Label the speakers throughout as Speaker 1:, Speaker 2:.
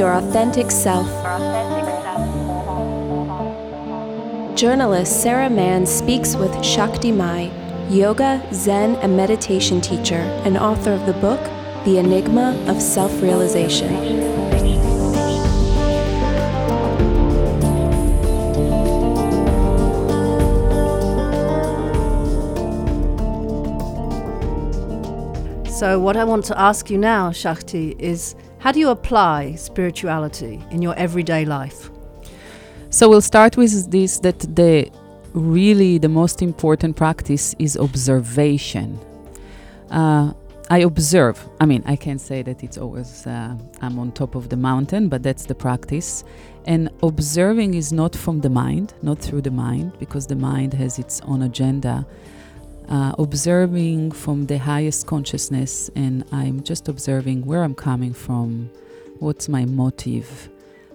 Speaker 1: your authentic self. Journalist Sara Mann speaks with Shakti Mai, yoga, Zen, and meditation teacher and author of the book, The Enigma of Self Realization.
Speaker 2: So, what I want to ask you now, Shakti, is how do you apply spirituality in your everyday life?
Speaker 3: So, we'll start with this that the really the most important practice is observation. Uh, I observe. I mean, I can't say that it's always uh, I'm on top of the mountain, but that's the practice. And observing is not from the mind, not through the mind, because the mind has its own agenda uh, observing from the highest consciousness, and I'm just observing where I'm coming from, what's my motive.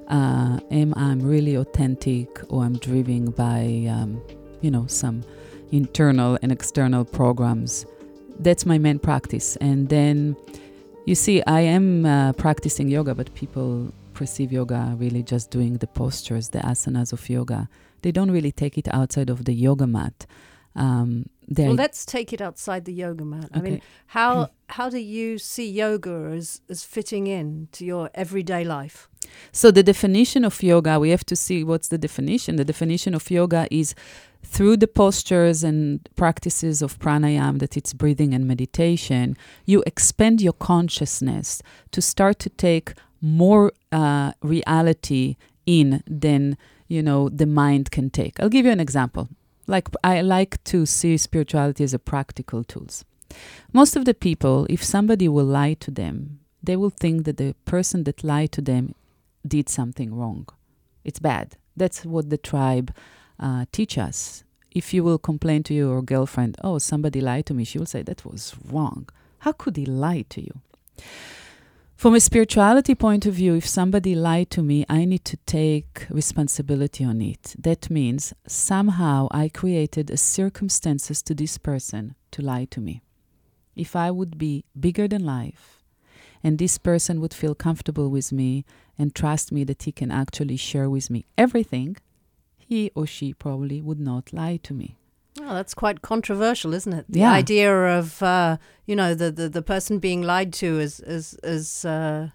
Speaker 3: Uh, am I really authentic, or I'm driven by, um, you know, some internal and external programs? That's my main practice. And then, you see, I am uh, practicing yoga, but people perceive yoga really just doing the postures, the asanas of yoga. They don't really take it outside of the yoga mat. Um,
Speaker 2: well, let's take it outside the yoga mat. Okay. I mean, how how do you see yoga as as fitting in to your everyday life?
Speaker 3: So the definition of yoga, we have to see what's the definition. The definition of yoga is through the postures and practices of pranayama, that it's breathing and meditation, you expand your consciousness to start to take more uh, reality in than you know the mind can take. I'll give you an example like I like to see spirituality as a practical tools. Most of the people, if somebody will lie to them, they will think that the person that lied to them did something wrong. It's bad. That's what the tribe uh, teach us. If you will complain to your girlfriend, oh, somebody lied to me, she will say that was wrong. How could he lie to you? From a spirituality point of view, if somebody lied to me, I need to take responsibility on it. That means somehow I created a circumstances to this person to lie to me. If I would be bigger than life and this person would feel comfortable with me and trust me that he can actually share with me everything, he or she probably would not lie to me.
Speaker 2: Oh, that's quite controversial, isn't it? The yeah. idea of uh, you know the, the, the person being lied to is is is. uh,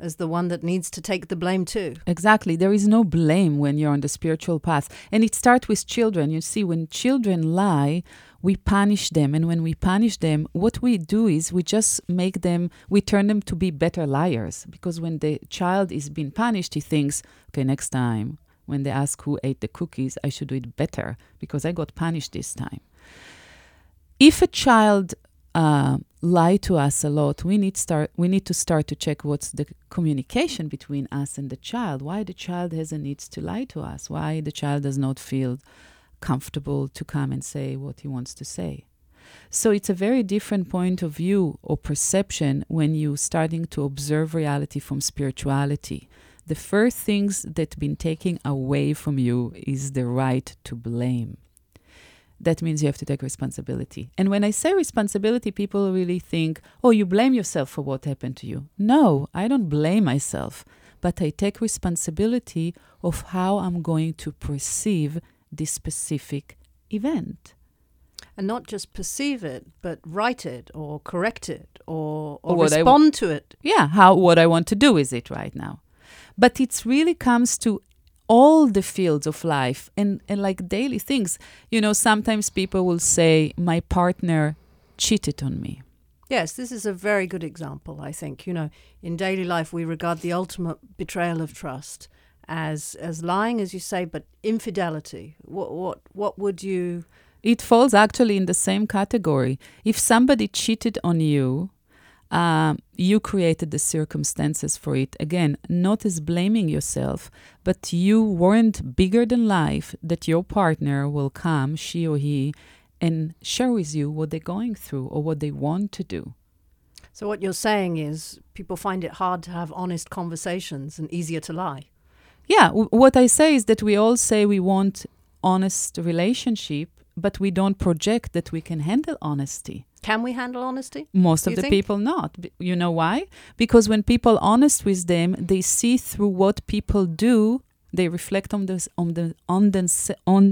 Speaker 2: as the one that needs to take the blame too.
Speaker 3: Exactly. There is no blame when you're on the spiritual path, and it starts with children. You see, when children lie, we punish them, and when we punish them, what we do is we just make them, we turn them to be better liars. Because when the child is being punished, he thinks, okay, next time when they ask who ate the cookies, I should do it better because I got punished this time. If a child uh, lie to us a lot, we need start we need to start to check what's the communication between us and the child. Why the child has a need to lie to us? Why the child does not feel comfortable to come and say what he wants to say? So it's a very different point of view or perception when you're starting to observe reality from spirituality the first things that been taken away from you is the right to blame. That means you have to take responsibility. And when I say responsibility, people really think, oh, you blame yourself for what happened to you. No, I don't blame myself, but I take responsibility of how I'm going to perceive this specific event
Speaker 2: and not just perceive it, but write it or correct it or, or, or respond to it.
Speaker 3: Yeah, how what I want to do with it right now. But it really comes to all the fields of life and, and like daily things. You know, sometimes people will say, My partner cheated on me.
Speaker 2: Yes, this is a very good example, I think. You know, in daily life, we regard the ultimate betrayal of trust as as lying, as you say, but infidelity. What what what would you?
Speaker 3: It falls actually in the same category. If somebody cheated on you, uh, you created the circumstances for it. Again, not as blaming yourself, but you weren't bigger than life that your partner will come, she or he, and share with you what they're going through or what they want to do.
Speaker 2: So, what you're saying is people find it hard to have honest conversations and easier to lie.
Speaker 3: Yeah, w- what I say is that we all say we want honest relationship, but we don't project that we can handle honesty.
Speaker 2: Can we handle honesty?
Speaker 3: Most of the
Speaker 2: think?
Speaker 3: people not. B- You know why? Because when people honest with them, they see through what people do. They reflect on this on the on them on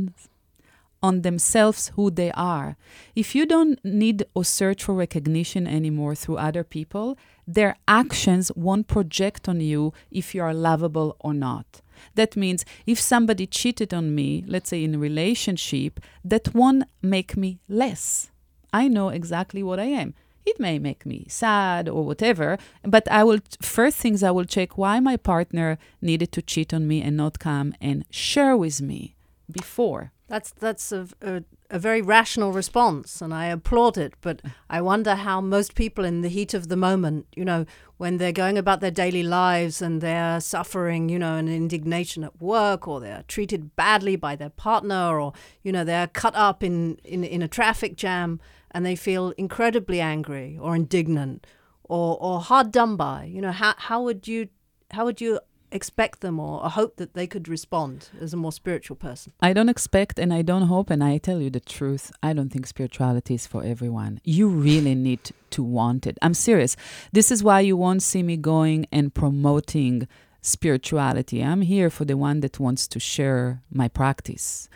Speaker 3: on themselves who they are. If you don't need or search for recognition anymore through other people, their actions won't project on you if you are lovable or not. That means if somebody cheated on me, let's say in a relationship, that won't make me less. I know exactly what I am. It may make me sad or whatever, but I will first things I will check why my partner needed to cheat on me and not come and share with me before.
Speaker 2: That's that's a, a, a very rational response, and I applaud it. But I wonder how most people, in the heat of the moment, you know, when they're going about their daily lives and they're suffering, you know, an indignation at work, or they're treated badly by their partner, or you know, they're cut up in in, in a traffic jam, and they feel incredibly angry or indignant, or or hard done by. You know, how how would you how would you expect them or, or hope that they could respond as a more spiritual person?
Speaker 3: I don't expect and I don't hope, and I tell you the truth, I don't think spirituality is for everyone. You really need to want it. I'm serious. This is why you won't see me going and promoting spirituality. I'm here for the one that wants to share my practice.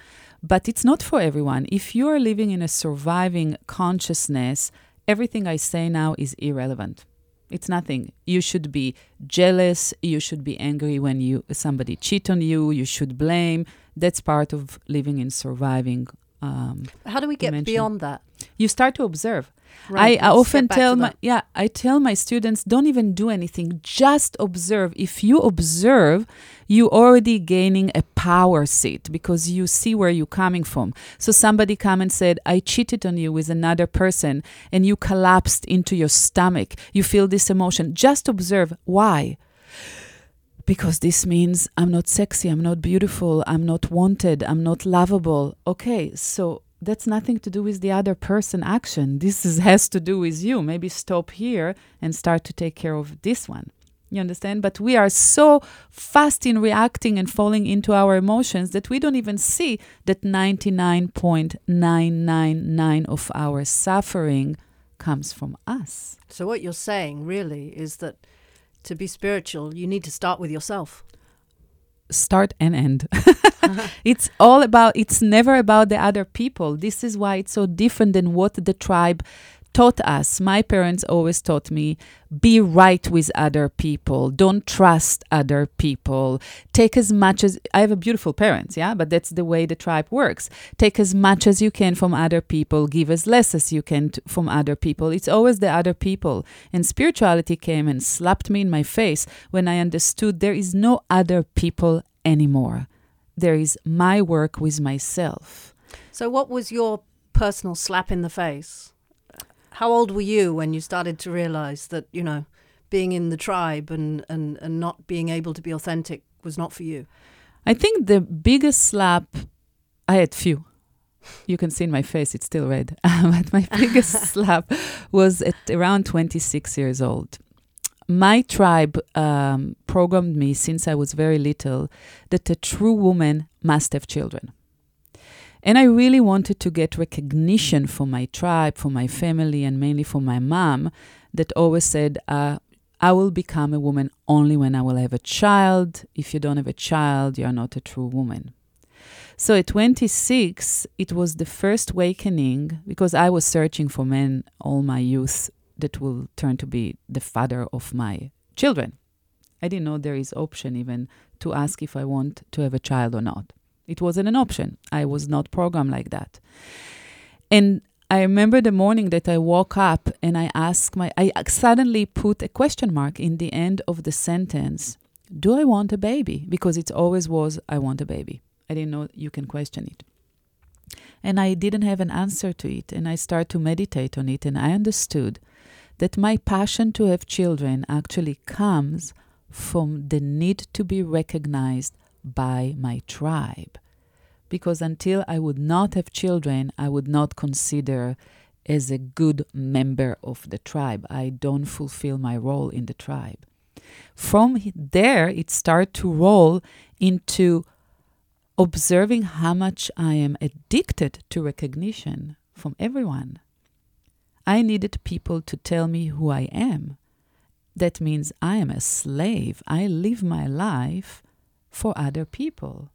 Speaker 3: But it's not for everyone. If you are living in a surviving consciousness, everything I say now is irrelevant. It's nothing. You should be jealous. You should be angry when you somebody cheat on you. You should blame. That's part of living and surviving. Um,
Speaker 2: How do we get
Speaker 3: dimension.
Speaker 2: beyond that?
Speaker 3: you start to observe.
Speaker 2: Right,
Speaker 3: I, I often tell my yeah I tell my students don't even do anything. Just observe. If you observe, you already gaining a power seat because you see where you're coming from. So somebody come and said, I cheated on you with another person and you collapsed into your stomach. You feel this emotion. Just observe. Why? Because this means I'm not sexy, I'm not beautiful, I'm not wanted, I'm not lovable. Okay, so that's nothing to do with the other person action. This is, has to do with you. Maybe stop here and start to take care of this one. You understand? But we are so fast in reacting and falling into our emotions that we don't even see that 99.999 of our suffering comes from us.
Speaker 2: So what you're saying really is that to be spiritual, you need to start with yourself.
Speaker 3: Start and end. it's all about, it's never about the other people. This is why it's so different than what the tribe taught us. My parents always taught me be right with other people, don't trust other people, take as much as I have a beautiful parents, yeah, but that's the way the tribe works. Take as much as you can from other people, give as less as you can t- from other people. It's always the other people. And spirituality came and slapped me in my face when I understood there is no other people anymore. There is my work with myself.
Speaker 2: So what was your personal slap in the face? How old were you when you started to realize that, you know, being in the tribe and, and, and not being able to be authentic was not for you?
Speaker 3: I think the biggest slap, I had few. You can see in my face, it's still red. but my biggest slap was at around 26 years old. My tribe um, programmed me since I was very little that a true woman must have children. And I really wanted to get recognition for my tribe, for my family, and mainly for my mom that always said, uh, I will become a woman only when I will have a child. If you don't have a child, you are not a true woman. So at 26, it was the first awakening because I was searching for men all my youth that will turn to be the father of my children. I didn't know there is option even to ask if I want to have a child or not. It wasn't an option. I was not programmed like that. And I remember the morning that I woke up and I asked my, I suddenly put a question mark in the end of the sentence Do I want a baby? Because it always was, I want a baby. I didn't know you can question it. And I didn't have an answer to it. And I started to meditate on it. And I understood that my passion to have children actually comes from the need to be recognized by my tribe. Because until I would not have children, I would not consider as a good member of the tribe. I don't fulfill my role in the tribe. From there, it started to roll into observing how much I am addicted to recognition from everyone. I needed people to tell me who I am. That means I am a slave. I live my life for other people.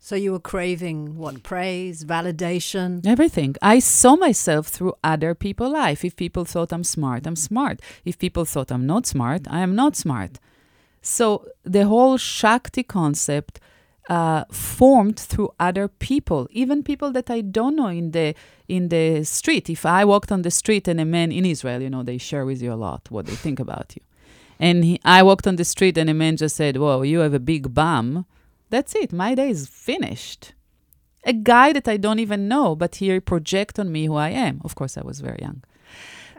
Speaker 2: So you were craving what? Praise, validation?
Speaker 3: Everything. I saw myself through other people's life. If people thought I'm smart, I'm smart. If people thought I'm not smart, I am not smart. So the whole Shakti concept uh, formed through other people, even people that I don't know in the in the street. If I walked on the street and a man in Israel, you know, they share with you a lot what they think about you. And he, I walked on the street and a man just said, "Whoa, you have a big bum." That's it. My day is finished. A guy that I don't even know, but he project on me who I am. Of course, I was very young.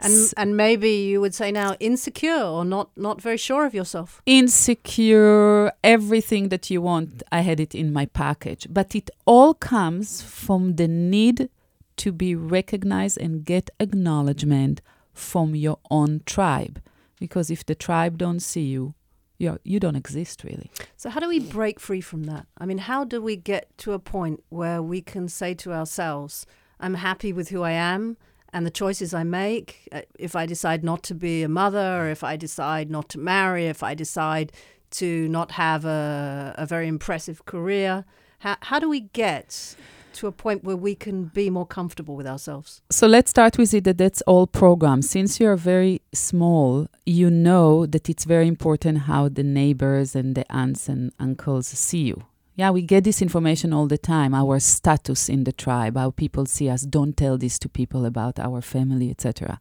Speaker 2: And and maybe you would say now insecure or not not very sure of yourself.
Speaker 3: Insecure, everything that you want, I had it in my package. But it all comes from the need to be recognized and get acknowledgement from your own tribe. Because if the tribe don't see you, you you don't exist really.
Speaker 2: So how do we break free from that? I mean, how do we get to a point where we can say to ourselves, "I'm happy with who I am and the choices I make. Uh, if I decide not to be a mother, or if I decide not to marry, if I decide to not have a, a very impressive career, how, how do we get to a point where we can be more comfortable with ourselves?
Speaker 3: So let's start with it that that's all programmed. Since you're very small, you know that it's very important how the neighbors and the aunts and uncles see you. Yeah, we get this information all the time, our status in the tribe, how people see us. Don't tell this to people about our family, etc.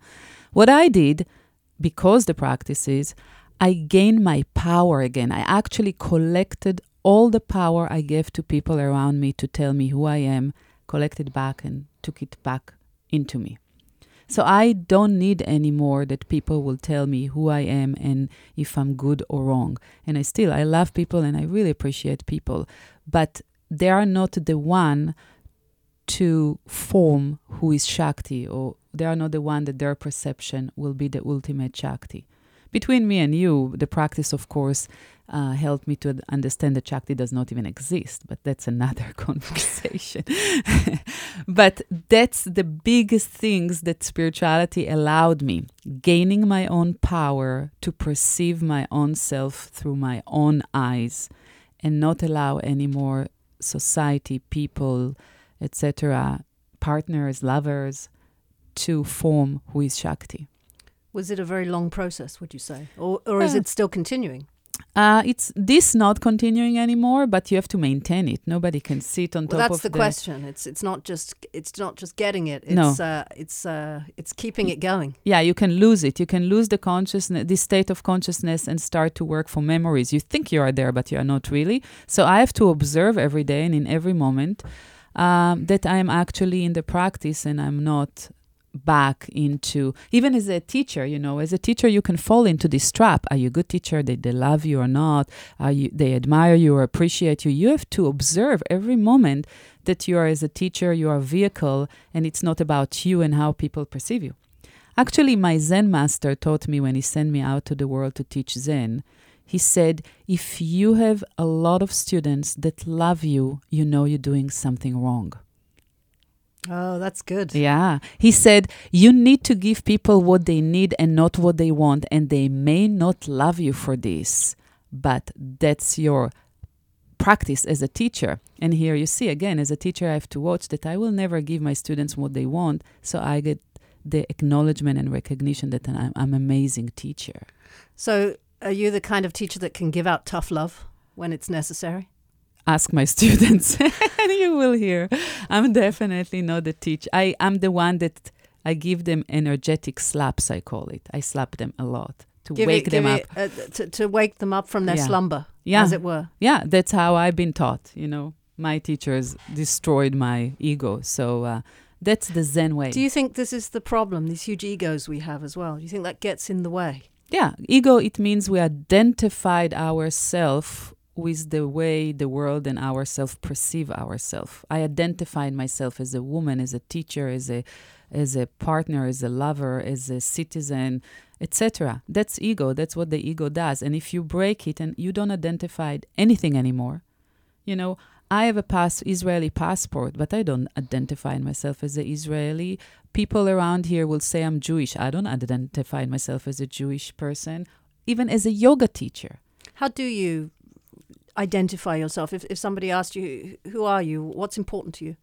Speaker 3: What I did, because the practice is, I gained my power again. I actually collected all the power I gave to people around me to tell me who I am, collected back and took it back into me. So I don't need anymore that people will tell me who I am and if I'm good or wrong. And I still I love people and I really appreciate people, but they are not the one to form who is Shakti or they are not the one that their perception will be the ultimate Shakti between me and you, the practice, of course, uh, helped me to understand that Shakti does not even exist, but that's another conversation. but that's the biggest things that spirituality allowed me gaining my own power to perceive my own self through my own eyes and not allow anymore society, people, etc., partners, lovers to form who is Shakti.
Speaker 2: Was it a very long process, would you say? Or, or is it still continuing?
Speaker 3: Uh, it's this not continuing anymore, but you have to maintain it. Nobody can sit on top of.
Speaker 2: well,
Speaker 3: top
Speaker 2: that's
Speaker 3: of
Speaker 2: the, question. It's it's not just it's not just getting it. It's
Speaker 3: No.
Speaker 2: uh, it's uh, it's keeping it going.
Speaker 3: Yeah, you can lose it. You can lose the consciousness, this state of consciousness, and start to work for memories. You think you are there, but you are not really. So I have to observe every day and in every moment um, that I am actually in the practice and I'm not back into even as a teacher you know as a teacher you can fall into this trap. Are you a good teacher? They, they love you or not? Are you they admire you or appreciate you? You have to observe every moment that you are as a teacher you are a vehicle and it's not about you and how people perceive you. Actually my zen master taught me when he sent me out to the world to teach zen. He said if you have a lot of students that love you you know you're doing something wrong
Speaker 2: Oh, that's good.
Speaker 3: yeah. He said, You need to give people what they need and not what they want. And they may not love you for this, but that's your practice as a teacher. And here you see, again, as a teacher, I have to watch that I will never give my students what they want. So I get the acknowledgement and recognition that I'm I'm an amazing teacher.
Speaker 2: So, are you the kind of teacher that can give out tough love when it's necessary?
Speaker 3: Ask my students and you will hear i'm definitely not the teacher i am the one that i give them energetic slaps i call it i slap them a lot to
Speaker 2: Give
Speaker 3: wake
Speaker 2: it,
Speaker 3: them up
Speaker 2: it, uh, to, to wake them up from their
Speaker 3: Yeah.
Speaker 2: slumber,
Speaker 3: yeah
Speaker 2: as it were.
Speaker 3: yeah that's how i've been taught you know my teachers destroyed my ego so uh, that's the zen way
Speaker 2: Do you think this is the problem? These huge egos we have as well. Do you think that gets in the way?
Speaker 3: yeah ego it means we identified ourselves with the way the world and ourselves perceive ourselves i identified myself as a woman as a teacher as a as a partner as a lover as a citizen etc that's ego that's what the ego does and if you break it and you don't identify anything anymore you know I have a pass Israeli passport, but I don't identify myself as an Israeli. People around here will say I'm Jewish. I don't identify myself as a Jewish person, even as a yoga teacher.
Speaker 2: How do you identify yourself? If, if somebody asked you, who are you? What's important to you?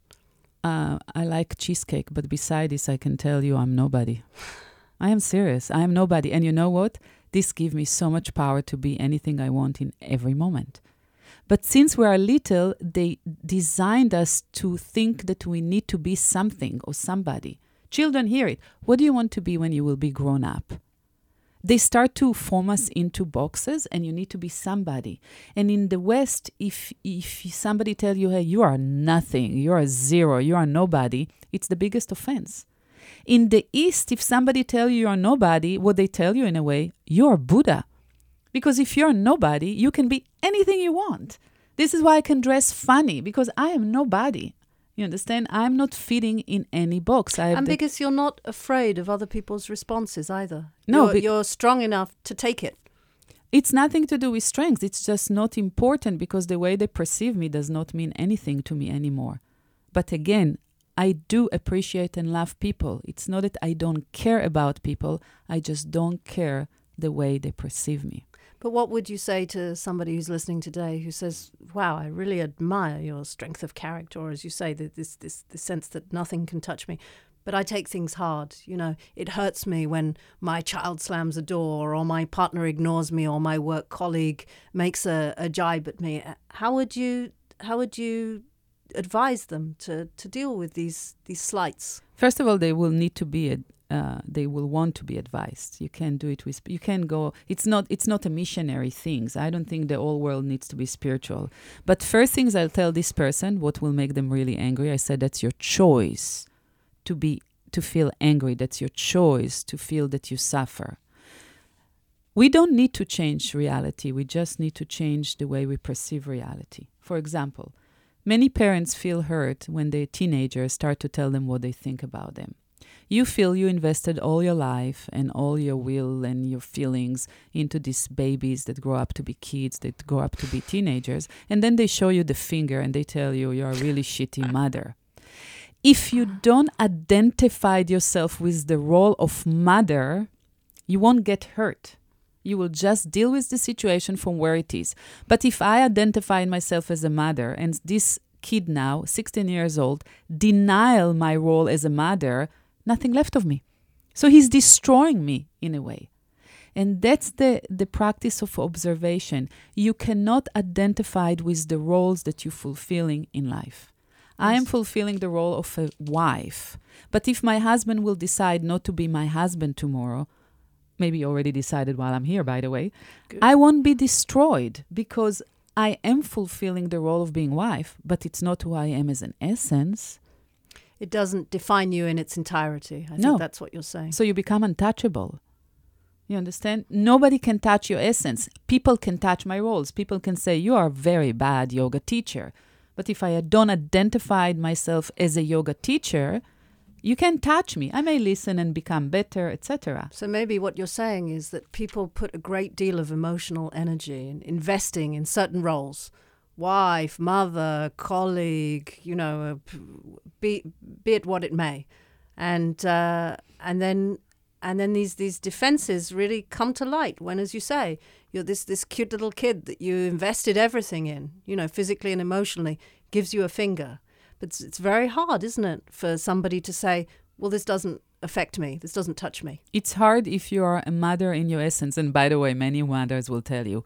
Speaker 3: Uh, I like cheesecake, but beside this, I can tell you I'm nobody. I am serious. I am nobody. And you know what? This gives me so much power to be anything I want in every moment. But since we are little, they designed us to think that we need to be something or somebody. Children hear it. What do you want to be when you will be grown up? They start to form us into boxes and you need to be somebody. And in the West, if if somebody tell you, hey, you are nothing, you are zero, you are nobody, it's the biggest offense. In the East, if somebody tell you you're nobody, what they tell you in a way, you're Buddha. Because if you're nobody, you can be anything you want. This is why I can dress funny because I am nobody. You understand? I'm not fitting in any box. I
Speaker 2: and because you're not afraid of other people's responses either.
Speaker 3: No,
Speaker 2: you're, you're strong enough to take it.
Speaker 3: It's nothing to do with strength. It's just not important because the way they perceive me does not mean anything to me anymore. But again, I do appreciate and love people. It's not that I don't care about people, I just don't care the way they perceive me.
Speaker 2: But what would you say to somebody who's listening today who says, "Wow, I really admire your strength of character," or as you say, this this this sense that nothing can touch me, but I take things hard. You know, it hurts me when my child slams a door, or my partner ignores me, or my work colleague makes a, a jibe at me. How would you how would you advise them to to deal with these these slights?
Speaker 3: First of all, they will need to be, uh, they will want to be advised. You can't do it with, you can go, it's not, it's not a missionary things. I don't think the whole world needs to be spiritual. But first things I'll tell this person, what will make them really angry, I said that's your choice to be, to feel angry. That's your choice to feel that you suffer. We don't need to change reality. We just need to change the way we perceive reality. For example, Many parents feel hurt when their teenagers start to tell them what they think about them. You feel you invested all your life and all your will and your feelings into these babies that grow up to be kids, that grow up to be teenagers, and then they show you the finger and they tell you you're a really shitty mother. If you don't identify yourself with the role of mother, you won't get hurt. You will just deal with the situation from where it is. But if I identify myself as a mother and this kid now, 16 years old, denial my role as a mother, nothing left of me. So he's destroying me in a way. And that's the, the practice of observation. You cannot identify with the roles that you're fulfilling in life. I am fulfilling the role of a wife. But if my husband will decide not to be my husband tomorrow, maybe already decided while I'm here, by the way,
Speaker 2: Good.
Speaker 3: I won't be destroyed because I am fulfilling the role of being wife, but it's not who I am as an essence.
Speaker 2: It doesn't define you in its entirety. I
Speaker 3: No.
Speaker 2: think that's what you're saying.
Speaker 3: So you become untouchable. You understand? Nobody can touch your essence. People can touch my roles. People can say, You are a very bad yoga teacher. But if I don't identify myself as a yoga teacher, you can touch me. I may listen and become better, etc.
Speaker 2: So maybe what you're saying is that people put a great deal of emotional energy in investing in certain roles. Wife, mother, colleague, you know, be be it what it may, and uh, and then and then these these defenses really come to light when, as you say, you're this this cute little kid that you invested everything in, you know, physically and emotionally, gives you a finger, but it's, it's very hard, isn't it, for somebody to say, well, this doesn't affect me, this doesn't touch me.
Speaker 3: It's hard if you are a mother in your essence. And by the way, many mothers will tell you, "M-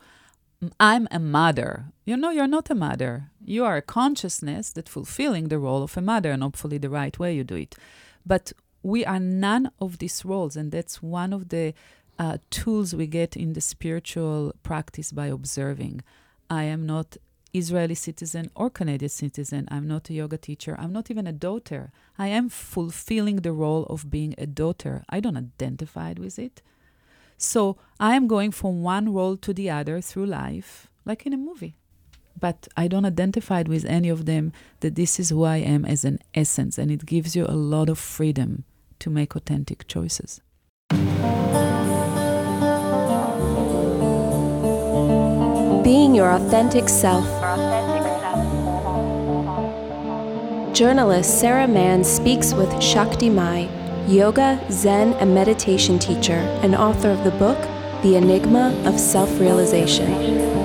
Speaker 3: I'm a mother. You know, you're not a mother. You are a consciousness that fulfilling the role of a mother, and hopefully the right way you do it. But we are none of these roles, and that's one of the uh, tools we get in the spiritual practice by observing. I am not Israeli citizen or Canadian citizen. I'm not a yoga teacher. I'm not even a daughter. I am fulfilling the role of being a daughter. I don't identify with it. So I am going from one role to the other through life, like in a movie. But I don't identify with any of them that this is who I am as an essence, and it gives you a lot of freedom to make authentic choices.
Speaker 1: Being your authentic self. journalist Sara Mann speaks with Shakti Mai, yoga, Zen, and meditation teacher and author of the book, The Enigma of Self Realization.